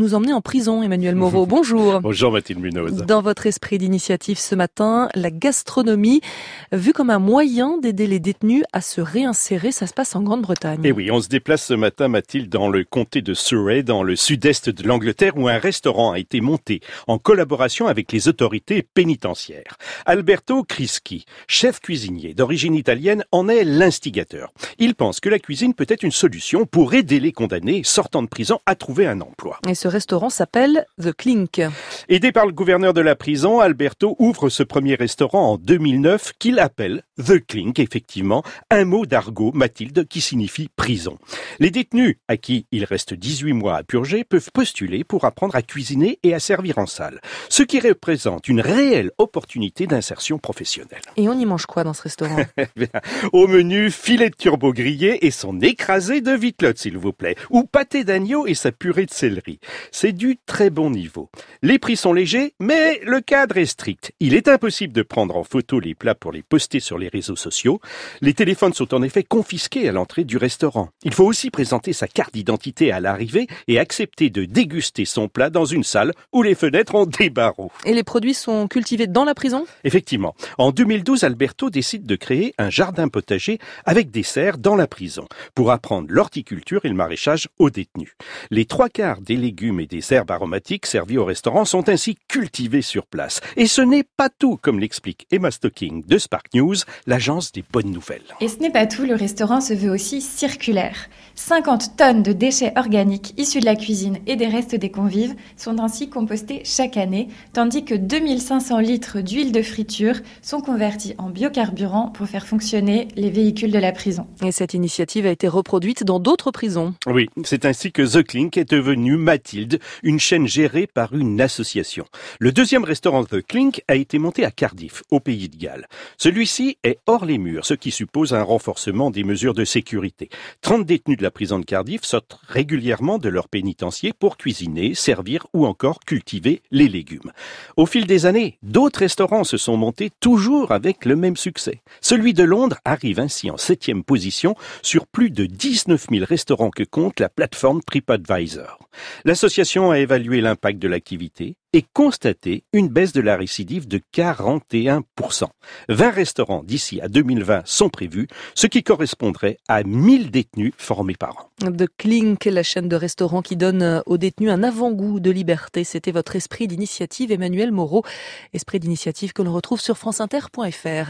nous emmenez en prison, Emmanuel Moreau. Bonjour. Bonjour Mathilde Munoz. Dans votre esprit d'initiative ce matin, la gastronomie, vue comme un moyen d'aider les détenus à se réinsérer, ça se passe en Grande-Bretagne. Et oui, on se déplace ce matin, Mathilde, dans le comté de Surrey, dans le sud-est de l'Angleterre, où un restaurant a été monté en collaboration avec les autorités pénitentiaires. Alberto Crischi, chef cuisinier d'origine italienne, en est l'instigateur. Il pense que la cuisine peut être une solution pour aider les condamnés sortant de prison à trouver un emploi. Et ce restaurant s'appelle The Clink. Aidé par le gouverneur de la prison, Alberto ouvre ce premier restaurant en 2009 qu'il appelle The Clink, effectivement, un mot d'argot, Mathilde, qui signifie prison. Les détenus à qui il reste 18 mois à purger peuvent postuler pour apprendre à cuisiner et à servir en salle, ce qui représente une réelle opportunité d'insertion professionnelle. Et on y mange quoi dans ce restaurant? Au menu, filet de turbo grillé et son écrasé de vitelotte, s'il vous plaît, ou pâté d'agneau et sa purée de céleri. C'est du très bon niveau. Les prix sont légers, mais le cadre est strict. Il est impossible de prendre en photo les plats pour les poster sur les réseaux sociaux. Les téléphones sont en effet confisqués à l'entrée du restaurant. Il faut aussi présenter sa carte d'identité à l'arrivée et accepter de déguster son plat dans une salle où les fenêtres ont des barreaux. Et les produits sont cultivés dans la prison? Effectivement. En 2012, Alberto décide de créer un jardin potager avec des serres dans la prison pour apprendre l'horticulture et le maraîchage aux détenus. Les trois quarts des légumes et des herbes aromatiques servis au restaurant sont ainsi cultivés sur place. Et ce n'est pas tout, comme l'explique Emma Stocking de Spark News, l'agence des bonnes nouvelles. Et ce n'est pas tout, le restaurant se veut aussi circulaire. 50 tonnes de déchets organiques issus de la cuisine et des restes des convives sont ainsi compostés chaque année, tandis que 2500 litres d'huile de friture sont convertis en biocarburant pour faire fonctionner les véhicules de la prison. Et cette initiative a été reproduite dans d'autres prisons. Oui, c'est ainsi que The Clink est devenu Une chaîne gérée par une association. Le deuxième restaurant The Clink a été monté à Cardiff, au pays de Galles. Celui-ci est hors les murs, ce qui suppose un renforcement des mesures de sécurité. 30 détenus de la prison de Cardiff sortent régulièrement de leur pénitencier pour cuisiner, servir ou encore cultiver les légumes. Au fil des années, d'autres restaurants se sont montés toujours avec le même succès. Celui de Londres arrive ainsi en septième position sur plus de 19 000 restaurants que compte la plateforme TripAdvisor. L'association a évalué l'impact de l'activité et constaté une baisse de la récidive de 41%. 20 restaurants d'ici à 2020 sont prévus, ce qui correspondrait à 1000 détenus formés par an. The Clink, la chaîne de restaurants qui donne aux détenus un avant-goût de liberté. C'était votre esprit d'initiative, Emmanuel Moreau. Esprit d'initiative que l'on retrouve sur franceinter.fr.